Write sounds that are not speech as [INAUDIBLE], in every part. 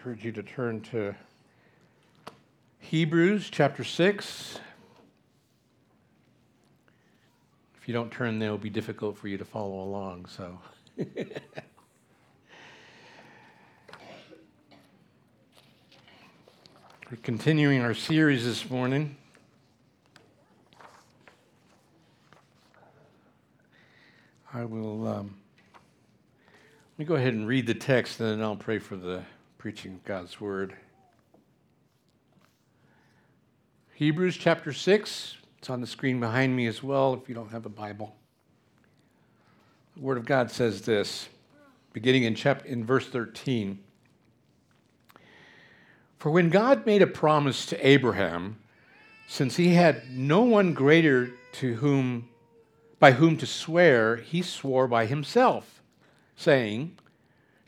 encourage you to turn to Hebrews chapter 6. If you don't turn there, it'll be difficult for you to follow along. So. [LAUGHS] We're continuing our series this morning. I will. Um, let me go ahead and read the text, and then I'll pray for the preaching God's word. Hebrews chapter 6. It's on the screen behind me as well if you don't have a Bible. The Word of God says this, beginning in, chapter, in verse 13. For when God made a promise to Abraham, since he had no one greater to whom, by whom to swear, he swore by himself, saying,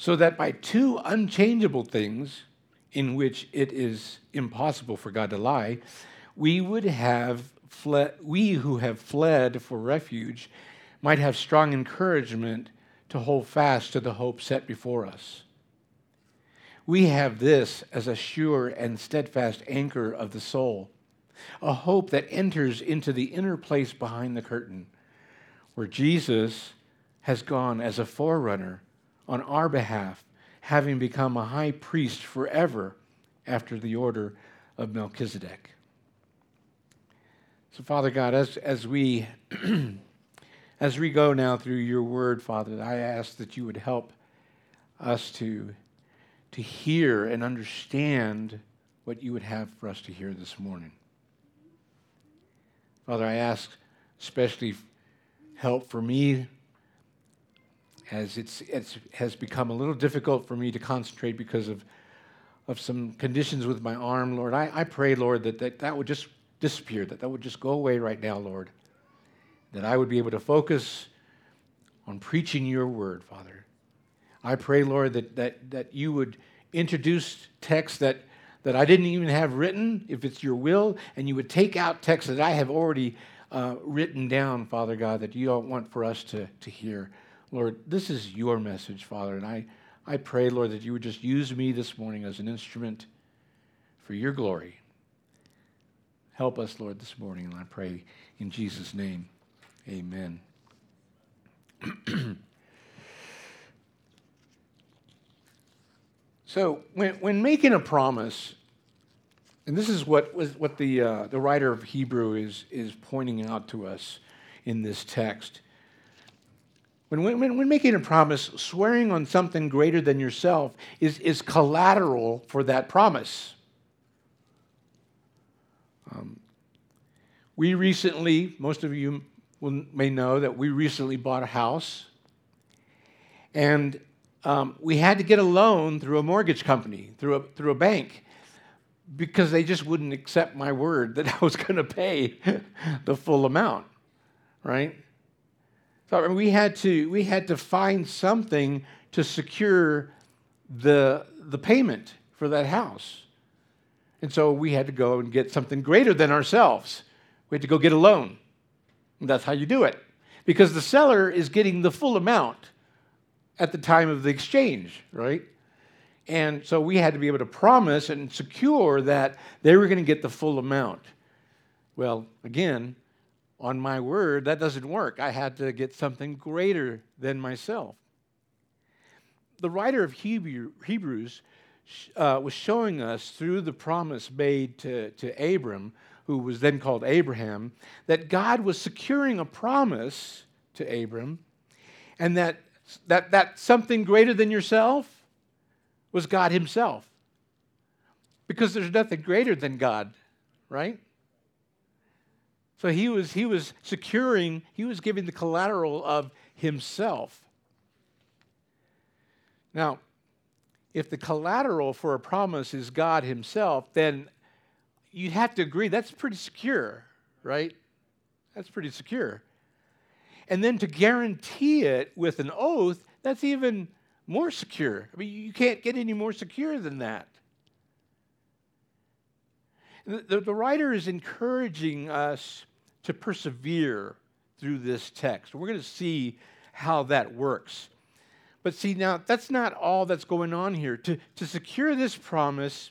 So that by two unchangeable things, in which it is impossible for God to lie, we would have fled, we who have fled for refuge might have strong encouragement to hold fast to the hope set before us. We have this as a sure and steadfast anchor of the soul, a hope that enters into the inner place behind the curtain, where Jesus has gone as a forerunner on our behalf having become a high priest forever after the order of Melchizedek. So, Father God, as, as we [CLEARS THROAT] as we go now through your word, Father, I ask that you would help us to, to hear and understand what you would have for us to hear this morning. Father, I ask especially help for me as it's, it's has become a little difficult for me to concentrate because of, of some conditions with my arm, Lord. I, I pray, Lord, that, that that would just disappear, that that would just go away right now, Lord. That I would be able to focus on preaching your word, Father. I pray, Lord, that, that, that you would introduce texts that, that I didn't even have written, if it's your will, and you would take out texts that I have already uh, written down, Father God, that you don't want for us to, to hear. Lord, this is your message, Father, and I, I pray, Lord, that you would just use me this morning as an instrument for your glory. Help us, Lord, this morning, and I pray in Jesus' name. Amen. [CLEARS THROAT] so, when, when making a promise, and this is what, what the, uh, the writer of Hebrew is, is pointing out to us in this text when, when, when making a promise, swearing on something greater than yourself is, is collateral for that promise. Um, we recently, most of you will, may know that we recently bought a house, and um, we had to get a loan through a mortgage company, through a, through a bank, because they just wouldn't accept my word that [LAUGHS] I was going to pay [LAUGHS] the full amount, right? We had to we had to find something to secure the the payment for that house. And so we had to go and get something greater than ourselves. We had to go get a loan. And that's how you do it. Because the seller is getting the full amount at the time of the exchange, right? And so we had to be able to promise and secure that they were going to get the full amount. Well, again, on my word, that doesn't work. I had to get something greater than myself. The writer of Hebrew, Hebrews uh, was showing us through the promise made to, to Abram, who was then called Abraham, that God was securing a promise to Abram, and that, that, that something greater than yourself was God Himself. Because there's nothing greater than God, right? So he was, he was securing, he was giving the collateral of himself. Now, if the collateral for a promise is God Himself, then you'd have to agree that's pretty secure, right? That's pretty secure. And then to guarantee it with an oath, that's even more secure. I mean, you can't get any more secure than that. The, the, writer is encouraging us to persevere through this text. We're going to see how that works. But see, now that's not all that's going on here. To, to secure this promise,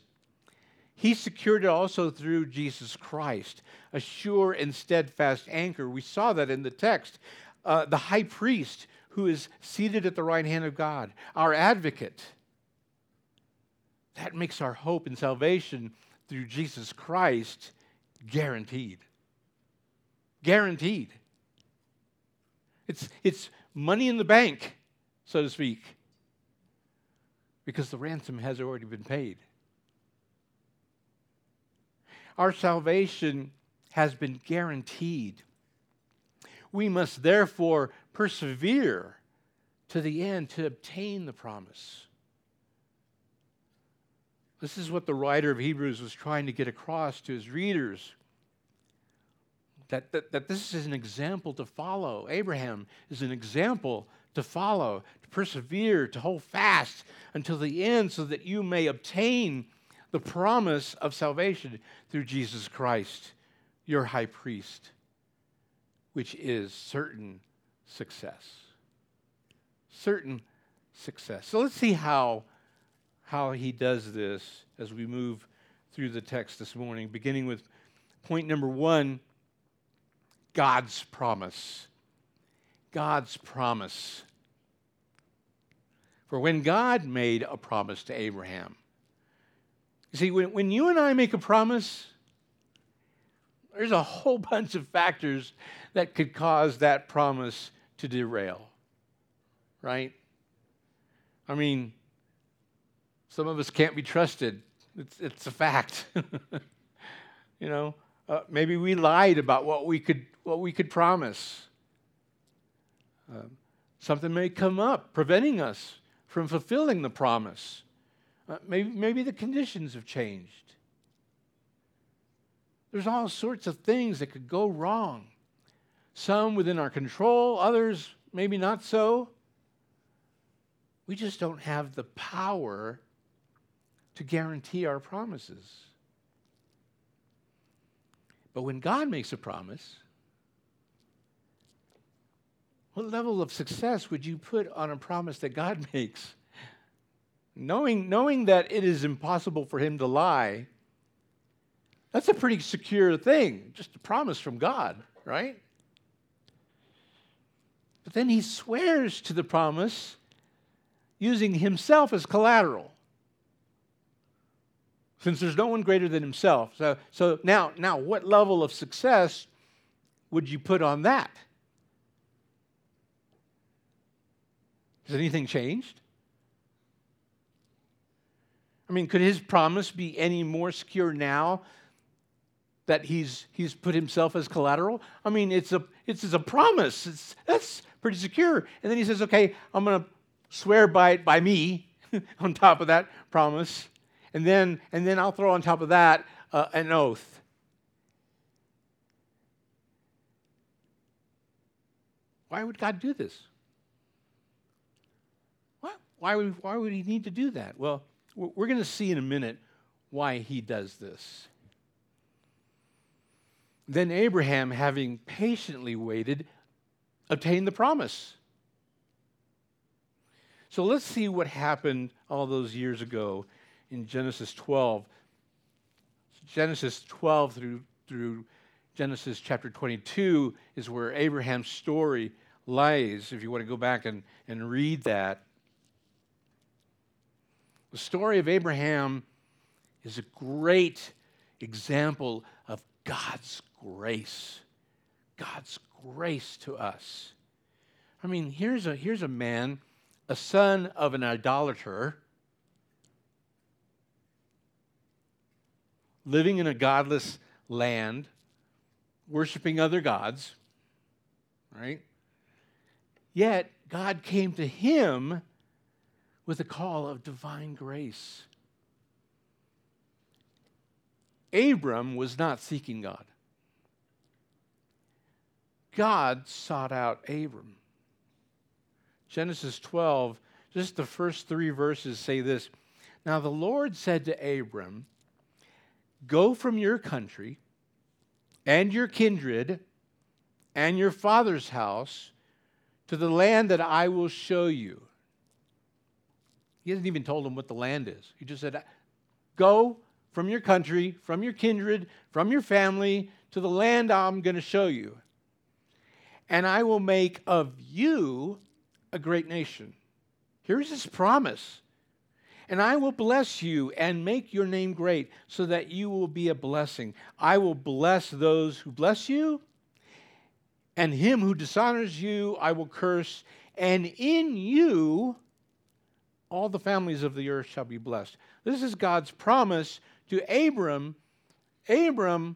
he secured it also through Jesus Christ, a sure and steadfast anchor. We saw that in the text. Uh, the high priest who is seated at the right hand of God, our advocate. That makes our hope and salvation through Jesus Christ guaranteed. Guaranteed. It's, it's money in the bank, so to speak, because the ransom has already been paid. Our salvation has been guaranteed. We must therefore persevere to the end to obtain the promise. This is what the writer of Hebrews was trying to get across to his readers. That, that, that this is an example to follow. Abraham is an example to follow, to persevere, to hold fast until the end so that you may obtain the promise of salvation through Jesus Christ, your high priest, which is certain success. Certain success. So let's see how, how he does this as we move through the text this morning, beginning with point number one God's promise. God's promise. For when God made a promise to Abraham, you see, when, when you and I make a promise, there's a whole [LAUGHS] bunch of factors that could cause that promise to derail, right? I mean, some of us can't be trusted. It's, it's a fact. [LAUGHS] you know, uh, maybe we lied about what we could, what we could promise. Uh, something may come up preventing us from fulfilling the promise. Uh, maybe, maybe the conditions have changed. There's all sorts of things that could go wrong. Some within our control, others maybe not so. We just don't have the power to guarantee our promises. But when God makes a promise, what level of success would you put on a promise that God [LAUGHS] makes? knowing, knowing that it is impossible for him to lie, that's a pretty secure thing, just a promise from God, right? But then he swears to the promise using himself as collateral. Since there's no one greater than himself. So, so now, now, what level of success would you put on that? Has anything changed? I mean, could his promise be any more secure now that he's, he's put himself as collateral? I mean, it's a, it's, it's a promise. It's, that's pretty secure. And then he says, okay, I'm going to swear by it by me [LAUGHS] on top of that promise. And then, and then I'll throw on top of that uh, an oath. Why would God do this? What? Why would, why would he need to do that? Well, we're going to see in a minute why he does this. Then Abraham, having patiently waited, obtained the promise. So let's see what happened all those years ago in Genesis 12. Genesis 12 through, through Genesis chapter 22 is where Abraham's story lies, if you want to go back and, and read that. The story of Abraham is a great example of God's grace. God's grace to us. I mean, here's a, here's a man, a son of an idolater, living in a godless land, worshiping other gods, right? Yet, God came to him with a call of divine grace. Abram was not seeking God. God sought out Abram. Genesis 12, just the first three verses say this Now the Lord said to Abram, Go from your country and your kindred and your father's house to the land that I will show you. He hasn't even told them what the land is. He just said, Go from your country, from your kindred, from your family to the land I'm going to show you. And I will make of you a great nation. Here's his promise. And I will bless you and make your name great so that you will be a blessing. I will bless those who bless you, and him who dishonors you I will curse. And in you all the families of the earth shall be blessed. This is God's promise to Abram. Abram,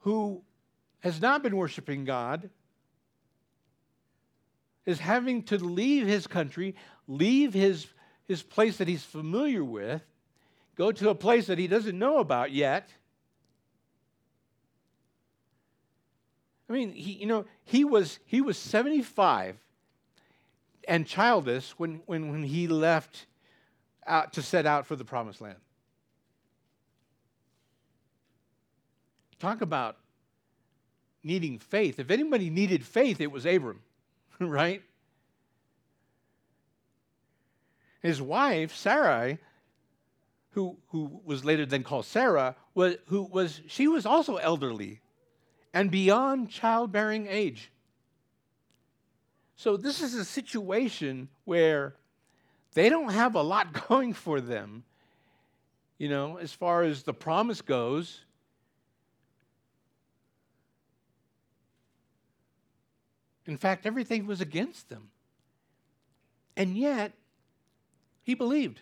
who has not been worshiping God, is having to leave his country, leave his, his place that he's familiar with, go to a place that he doesn't know about yet. I mean, he, you know, he was, he was 75 and childless when, when, when he left out to set out for the promised land. Talk about needing faith. If anybody needed faith, it was Abram. [LAUGHS] right? His wife, Sarai, who, who was later then called Sarah, was, who was, she was also elderly and beyond childbearing age. So this is a situation where they don't have a lot [LAUGHS] going for them, you know, as far as the promise goes. In fact, everything was against them. And yet, he believed.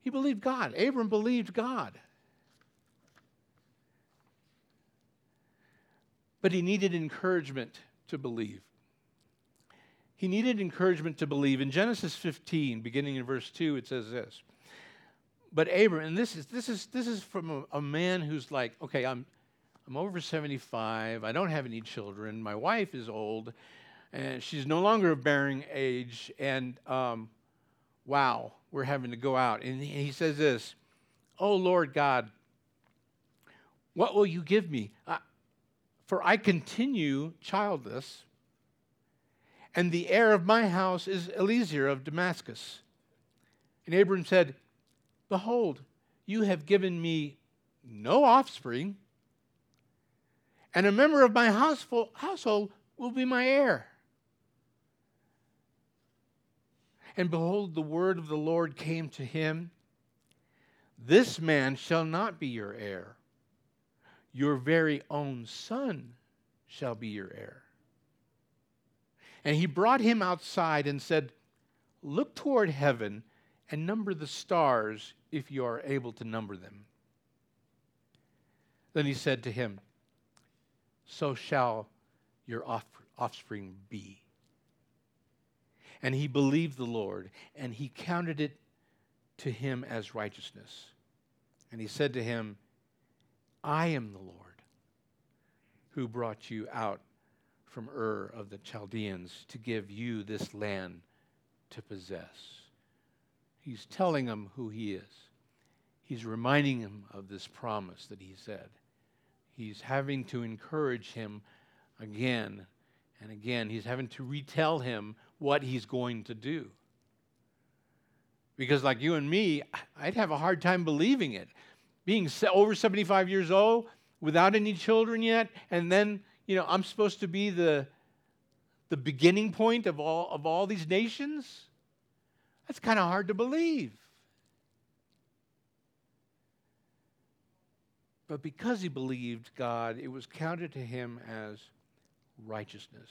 He believed God. Abram believed God. But he needed encouragement to believe. He needed encouragement to believe. In Genesis 15, beginning in verse 2, it says this. But Abram, and this is this is this is from a, a man who's like, okay, I'm I'm over 75. I don't have any children. My wife is old, and she's no longer of bearing age. And um, wow, we're having to go out. And he says this Oh Lord God, what will you give me? for I continue childless, and the heir of my house is Eliezer of Damascus. And Abram said, Behold, you have given me no offspring and a member of my household will be my heir. And behold, the word of the Lord came to him This man shall not be your heir, your very own son shall be your heir. And he brought him outside and said, Look toward heaven and number the stars if you are able to number them. Then he said to him, so shall your offspring be. And he believed the Lord, and he counted it to him as righteousness. And he said to him, I am the Lord who brought you out from Ur of the Chaldeans to give you this land to possess. He's telling him who he is. He's reminding him of this promise that he said he's having to encourage him again and again. He's having to retell him what he's going to do. Because, like you and me, I'd have a hard time believing it. Being over 75 years old, without any children yet, and then, you know, I'm supposed to be the, the beginning point of all, of all these nations? That's kind of hard to believe. But because he believed God, it was counted to him as righteousness.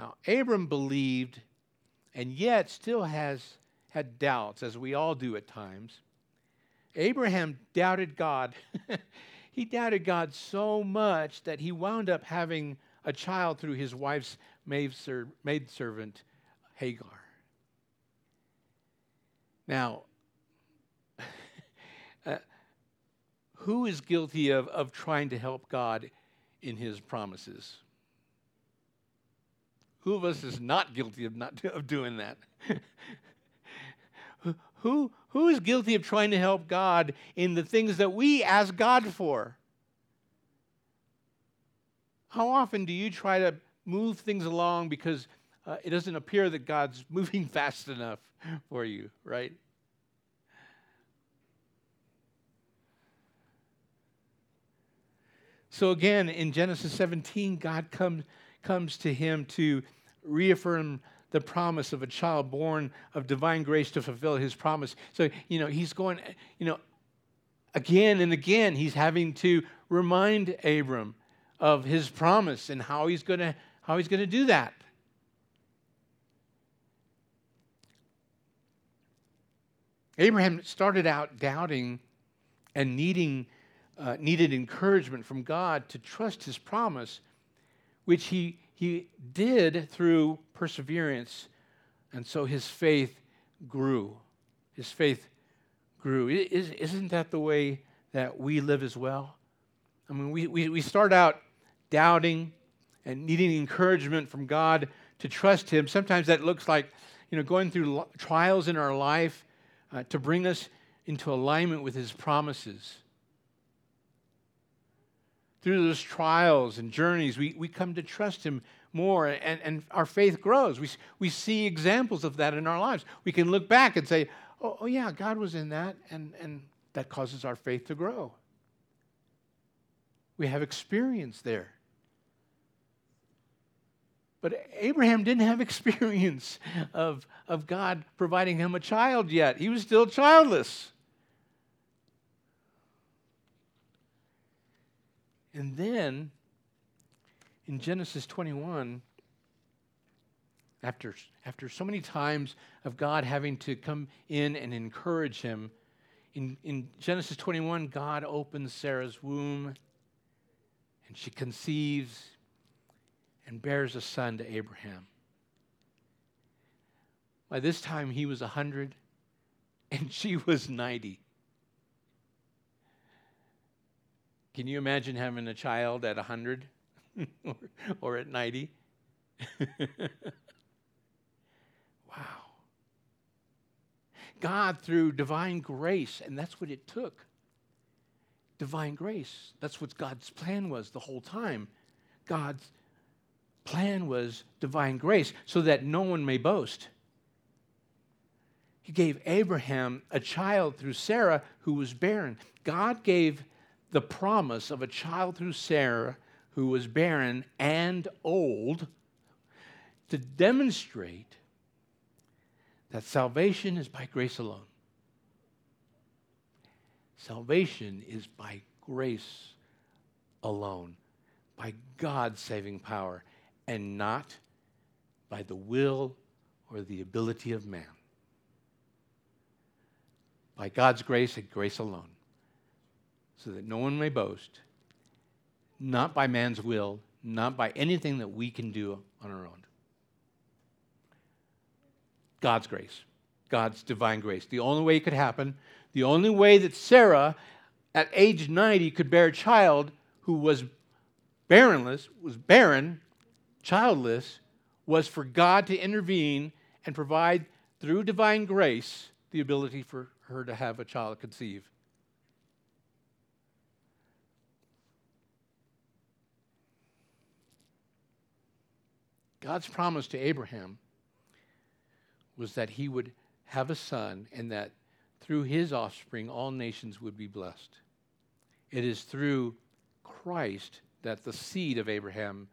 Now, Abram believed and yet still has had doubts, as we all do at times. Abraham doubted God. [LAUGHS] he doubted God so much that he wound up having a child through his wife's maidservant, Hagar. Now, [LAUGHS] uh, who is guilty of, of trying to help God in his promises? Who of us is not guilty of not of doing that? [LAUGHS] who, who is guilty of trying to help God in the things that we ask God for? How often do you try to move things along because uh, it doesn't appear that God's [LAUGHS] moving fast enough for you, right? So again, in Genesis 17, God comes comes to him to reaffirm the promise of a child born of divine grace to fulfill his promise. So, you know, he's going, you know, again and again, he's having to remind Abram of his promise and how he's going to how he's going to do that. Abraham started out doubting and needing uh, needed encouragement from God to trust his promise which he, he did through perseverance. And so his faith grew. His faith grew. Isn't that the way that we live as well? I mean, we, we, we start out doubting and needing encouragement from God to trust Him. Sometimes that looks like, you know, going through trials in our life uh, to bring us into alignment with His promises through those trials and journeys, we, we come to trust Him more and, and our faith grows. We, we see examples of that in our lives. We can look back and say, oh, oh yeah, God was in that, and, and that causes our faith to grow. We have experience there. But Abraham didn't have [LAUGHS] experience of, of God providing him a child yet. He was still childless. And then in Genesis 21, after, after so many times of God having to come in and encourage him, in, in Genesis 21, God opens Sarah's womb and she conceives and bears a son to Abraham. By this time, he was 100 and she was 90. Can you imagine having a child at 100 [LAUGHS] or, or at 90? [LAUGHS] wow. God, through divine grace, and that's what it took divine grace. That's what God's plan was the whole time. God's plan was divine grace so that no one may boast. He gave Abraham a child through Sarah who was barren. God gave the promise of a child through Sarah who was barren and old to demonstrate that salvation is by grace alone. Salvation is by grace alone, by God's saving power, and not by the will or the ability of man. By God's grace and grace alone so that no one may boast, not by man's will, not by anything that we can do on our own. God's grace, God's divine grace. The only way it could happen, the only way that Sarah at age 90 could bear a child who was barrenless, was barren, childless, was for God to intervene and provide through divine grace the ability for her to have a child conceive. God's promise to Abraham was that he would have a son and that through his offspring all nations would be blessed. It is through Christ that the seed of Abraham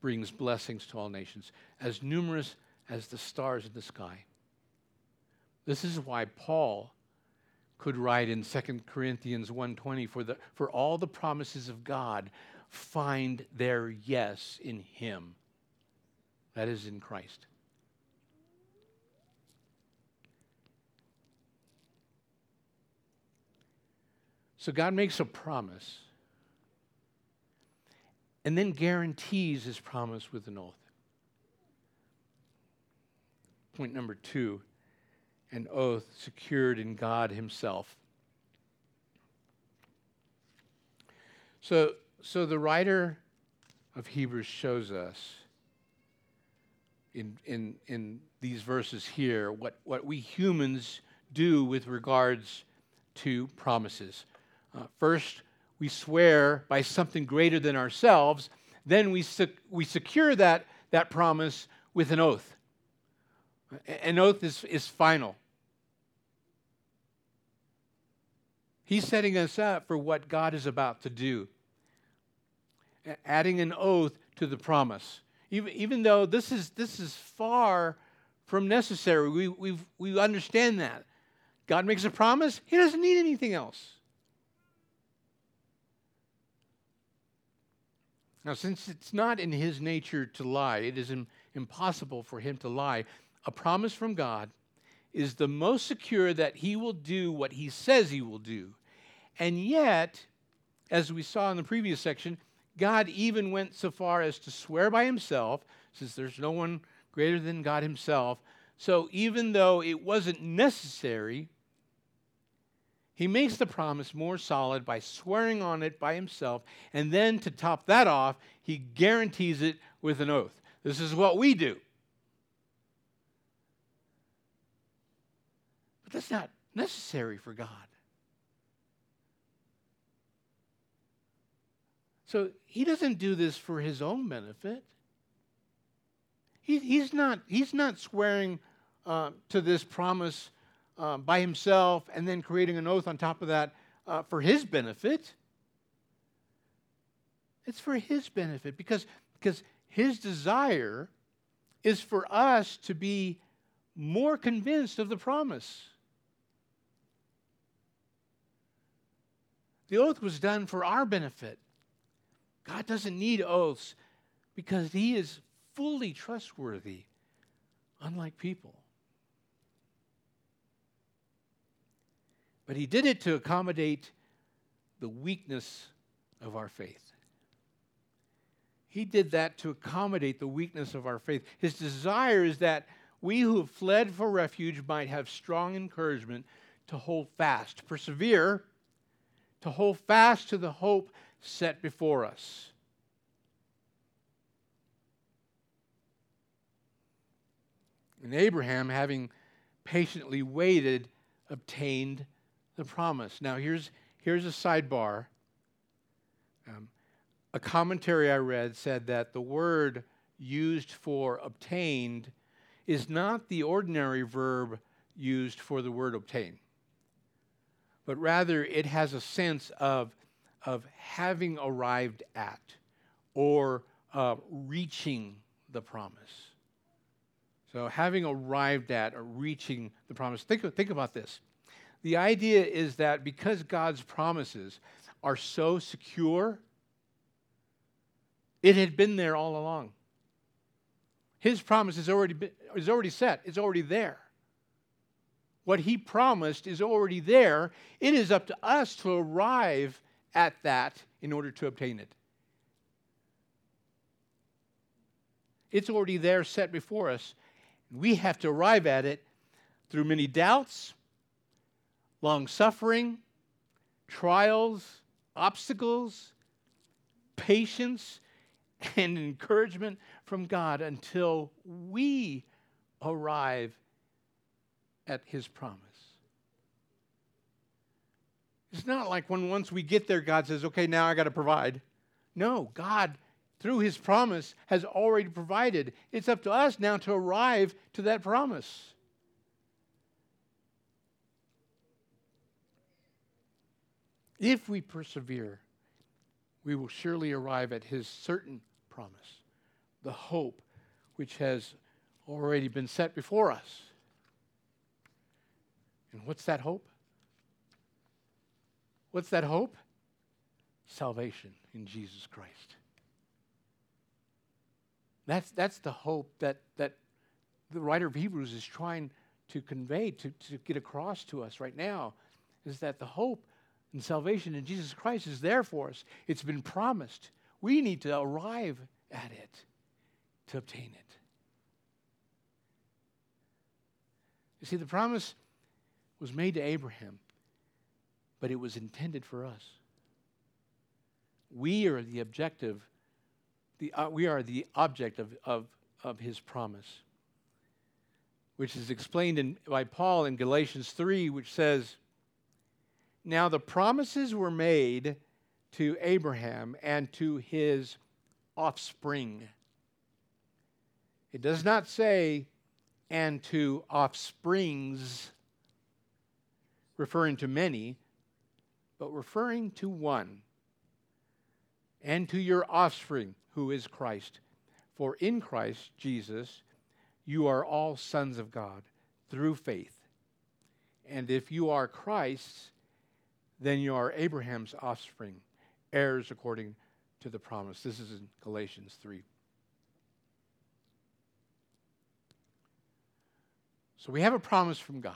brings blessings to all nations, as numerous as the stars in the sky. This is why Paul could write in 2 Corinthians 1:20 for the for all the promises of God find their yes in him that is in Christ. So God makes a promise and then guarantees his promise with an oath. Point number two an oath secured in God Himself. So, so the writer of Hebrews shows us in, in, in these verses here what, what we humans do with regards to promises. Uh, first, we swear by something greater than ourselves. Then we, sec- we secure that, that promise with an oath. An oath is, is final. He's setting us up for what God is about to do, adding an oath to the promise. Even, even though this is, this is far from necessary, we, we we understand that. God makes a promise, He doesn't need anything else. Now, since it's not in His nature to lie, it is Im- impossible for Him to lie. A promise from God is the most secure that He will do what He says He will do. And yet, as we saw in the previous section, God even went so far as to swear by himself, since there's no one greater than God himself. So even though it wasn't necessary, he makes the promise more solid by swearing on it by himself. And then to top that off, he guarantees it with an oath. This is what we do. But that's not necessary for God. So he doesn't do this for his own benefit. He, he's, not, he's not swearing uh, to this promise uh, by himself and then creating an oath on top of that uh, for his benefit. It's for his benefit because, because his desire is for us to be more convinced of the promise. The oath was done for our benefit. God doesn't need oaths because he is fully trustworthy, unlike people. But he did it to accommodate the weakness of our faith. He did that to accommodate the weakness of our faith. His desire is that we who have fled for refuge might have strong encouragement to hold fast, to persevere, to hold fast to the hope set before us. And Abraham, having patiently waited, obtained the promise. Now, here's, here's a sidebar. Um, a commentary I read said that the word used for obtained is not the ordinary verb used for the word obtain, but rather it has a sense of of having arrived at or uh, reaching the promise. So, having arrived at or reaching the promise. Think, think about this. The idea is that because God's promises are so secure, it had been there all along. His promise is already, been, is already set, it's already there. What he promised is already there. It is up to us to arrive at that in order to obtain it. It's already there set before us. We have to arrive at it through many doubts, long suffering, trials, obstacles, patience, and encouragement from God until we arrive at His promise. It's not like when once we get there, God says, okay, now I got to provide. No, God, through his promise, has already provided. It's up to us now to arrive to that promise. If we persevere, we will surely arrive at his certain promise, the hope which has already been set before us. And what's that hope? What's that hope? Salvation in Jesus Christ. That's, that's the hope that, that the writer of Hebrews is trying to convey, to, to get across to us right now, is that the hope and salvation in Jesus Christ is there for us. It's been promised. We need to arrive at it to obtain it. You see, the promise was made to Abraham, but it was intended for us. We are the objective, the, uh, we are the object of, of, of his promise, which is explained in, by Paul in Galatians 3, which says, Now the promises were made to Abraham and to his offspring. It does not say, and to offsprings, referring to many, but referring to one, and to your offspring, who is Christ. For in Christ Jesus, you are all sons of God through faith. And if you are Christ's, then you are Abraham's offspring, heirs according to the promise. This is in Galatians 3. So we have a promise from God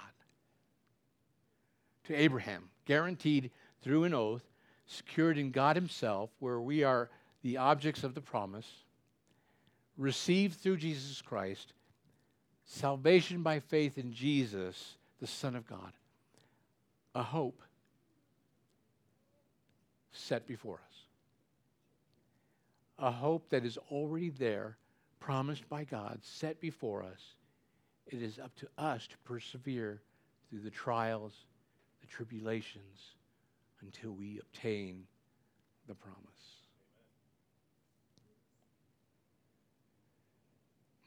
to Abraham, guaranteed through an oath, secured in God Himself, where we are the objects of the promise, received through Jesus Christ, salvation by faith in Jesus, the Son of God, a hope set before us. A hope that is already there, promised by God, set before us. It is up to us to persevere through the trials, the tribulations, until we obtain the promise.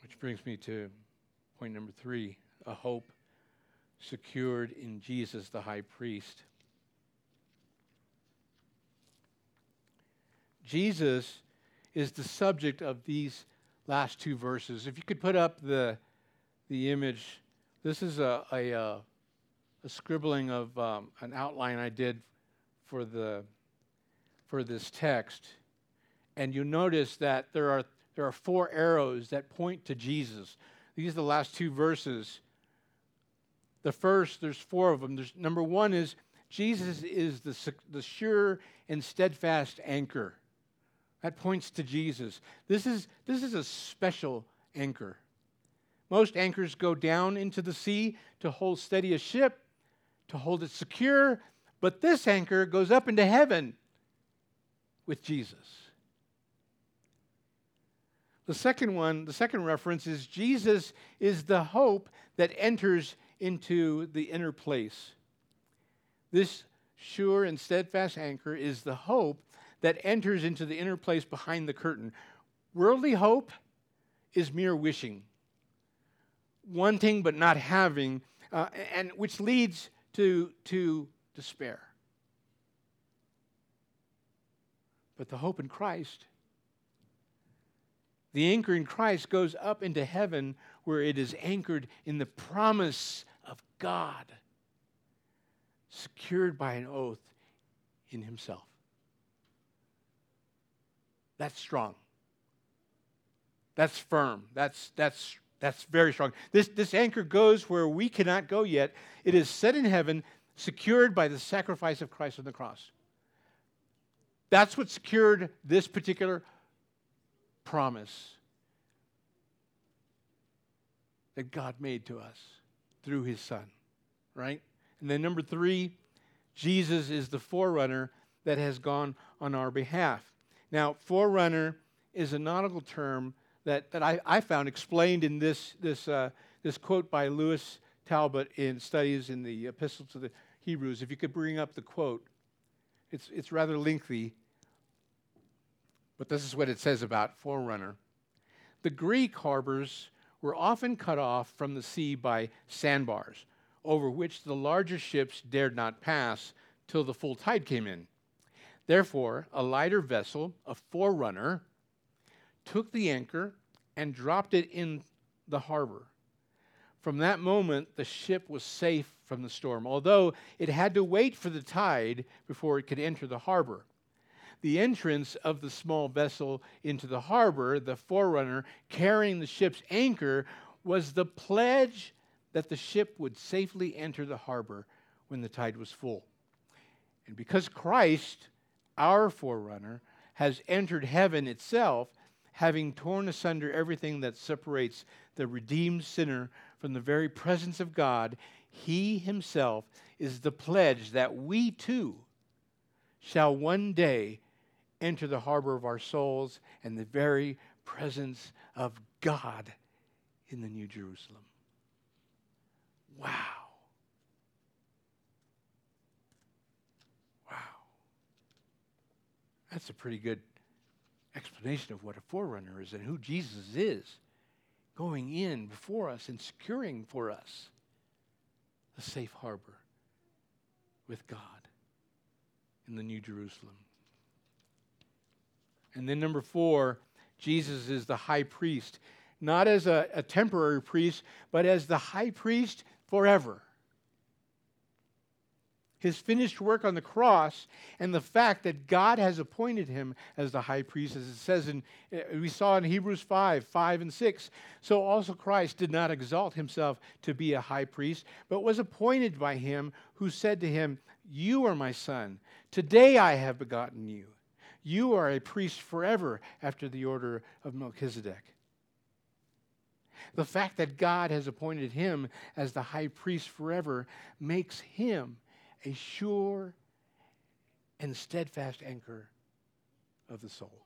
Which brings me to point number three a hope secured in Jesus the high priest. Jesus is the subject of these last two verses. If you could put up the, the image, this is a, a, a, a scribbling of um, an outline I did for, the, for this text. And you notice that there are, there are four arrows that point to Jesus. These are the last two verses. The first, there's four of them. There's, number one is Jesus is the, the sure and steadfast anchor. That points to Jesus. This is, this is a special anchor. Most anchors go down into the sea to hold steady a ship, to hold it secure, but this anchor goes up into heaven with Jesus. The second one, the second reference is Jesus is the hope that enters into the inner place. This sure and steadfast anchor is the hope that enters into the inner place behind the curtain. Worldly hope is mere wishing, wanting but not having, uh, and which leads to, to despair. But the hope in Christ, the anchor in Christ goes up into heaven where it is anchored in the promise of God, secured by an oath in Himself. That's strong. That's firm. That's, that's, that's very strong. This, this anchor goes where we cannot go yet. It is set in heaven, secured by the sacrifice of Christ on the cross. That's what secured this particular promise that God made to us through his Son, right? And then number three, Jesus is the forerunner that has gone on our behalf. Now, forerunner is a nautical term that, that I, I found explained in this, this, uh, this quote by Louis Talbot in Studies in the Epistle to the Hebrews. If you could bring up the quote, it's, it's rather lengthy, but this is what it says about forerunner. The Greek harbors were often cut off from the sea by sandbars, over which the larger ships dared not pass till the full tide came in. Therefore, a lighter vessel, a forerunner, took the anchor and dropped it in the harbor. From that moment, the ship was safe from the storm, although it had to wait for the tide before it could enter the harbor. The entrance of the small vessel into the harbor, the forerunner carrying the ship's anchor, was the pledge that the ship would safely enter the harbor when the tide was full. And because Christ our forerunner, has entered heaven itself, having torn asunder everything that separates the redeemed sinner from the very presence of God, he himself is the pledge that we too shall one day enter the harbor of our souls and the very presence of God in the New Jerusalem. Wow. Wow. That's a pretty good explanation of what a forerunner is and who Jesus is going in before us and securing for us a safe harbor with God in the New Jerusalem. And then, number four, Jesus is the high priest, not as a, a temporary priest, but as the high priest forever his finished work on the cross and the fact that God has appointed him as the high priest, as it says in, uh, we saw in Hebrews 5 5 and 6. So also Christ did not exalt himself to be a high priest, but was appointed by him who said to him, You are my son. Today I have begotten you. You are a priest forever after the order of Melchizedek. The fact that God has appointed him as the high priest forever makes him a sure and steadfast anchor of the soul.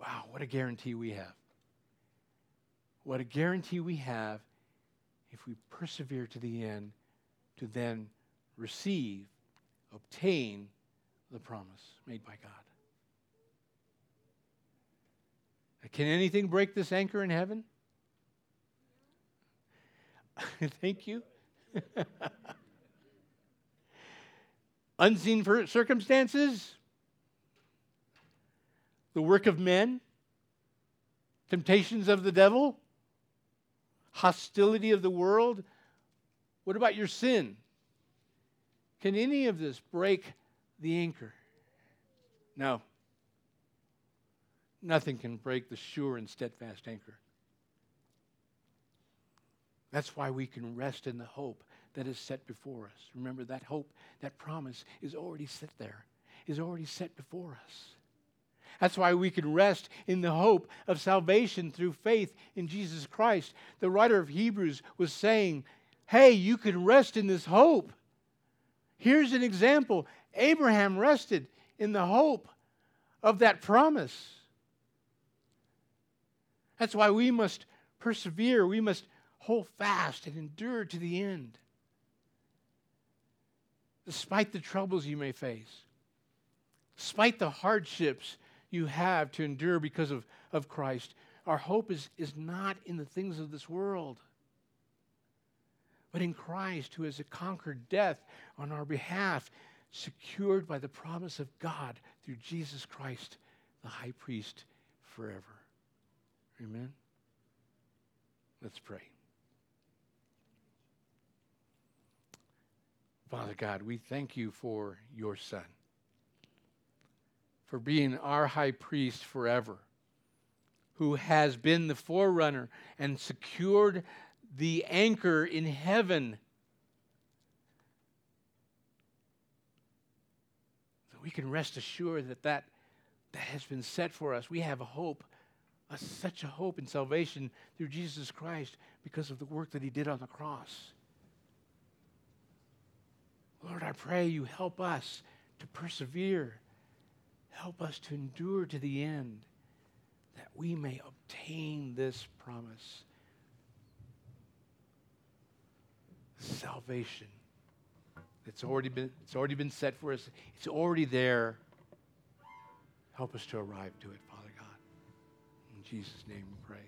Wow, what a guarantee we have. What a guarantee we have if we persevere to the end to then receive, obtain the promise made by God. Can anything break this anchor in heaven? [LAUGHS] Thank you. [LAUGHS] unseen circumstances, the work of men, temptations of the devil, hostility of the world. What about your sin? Can any of this break the anchor? No. Nothing can break the sure and steadfast anchor. That's why we can rest in the hope that is set before us. Remember, that hope, that promise is already set there, is already set before us. That's why we can rest in the hope of salvation through faith in Jesus Christ. The writer of Hebrews was saying, Hey, you can rest in this hope. Here's an example Abraham rested in the hope of that promise. That's why we must persevere, we must hold fast and endure to the end despite the troubles you may face, despite the hardships you have to endure because of, of Christ, our hope is, is not in the things of this world, but in Christ who has conquered death on our behalf, secured by the promise of God through Jesus Christ, the high priest forever. Amen. Let's pray. Father God, we thank you for your Son, for being our high priest forever, who has been the forerunner and secured the anchor in heaven. We can rest assured that, that that has been set for us. We have a hope, a, such a hope in salvation through Jesus Christ because of the work that he did on the cross. Lord, I pray you help us to persevere. Help us to endure to the end that we may obtain this promise salvation. It's already been, it's already been set for us. It's already there. Help us to arrive to it, Father God. In Jesus' name we pray.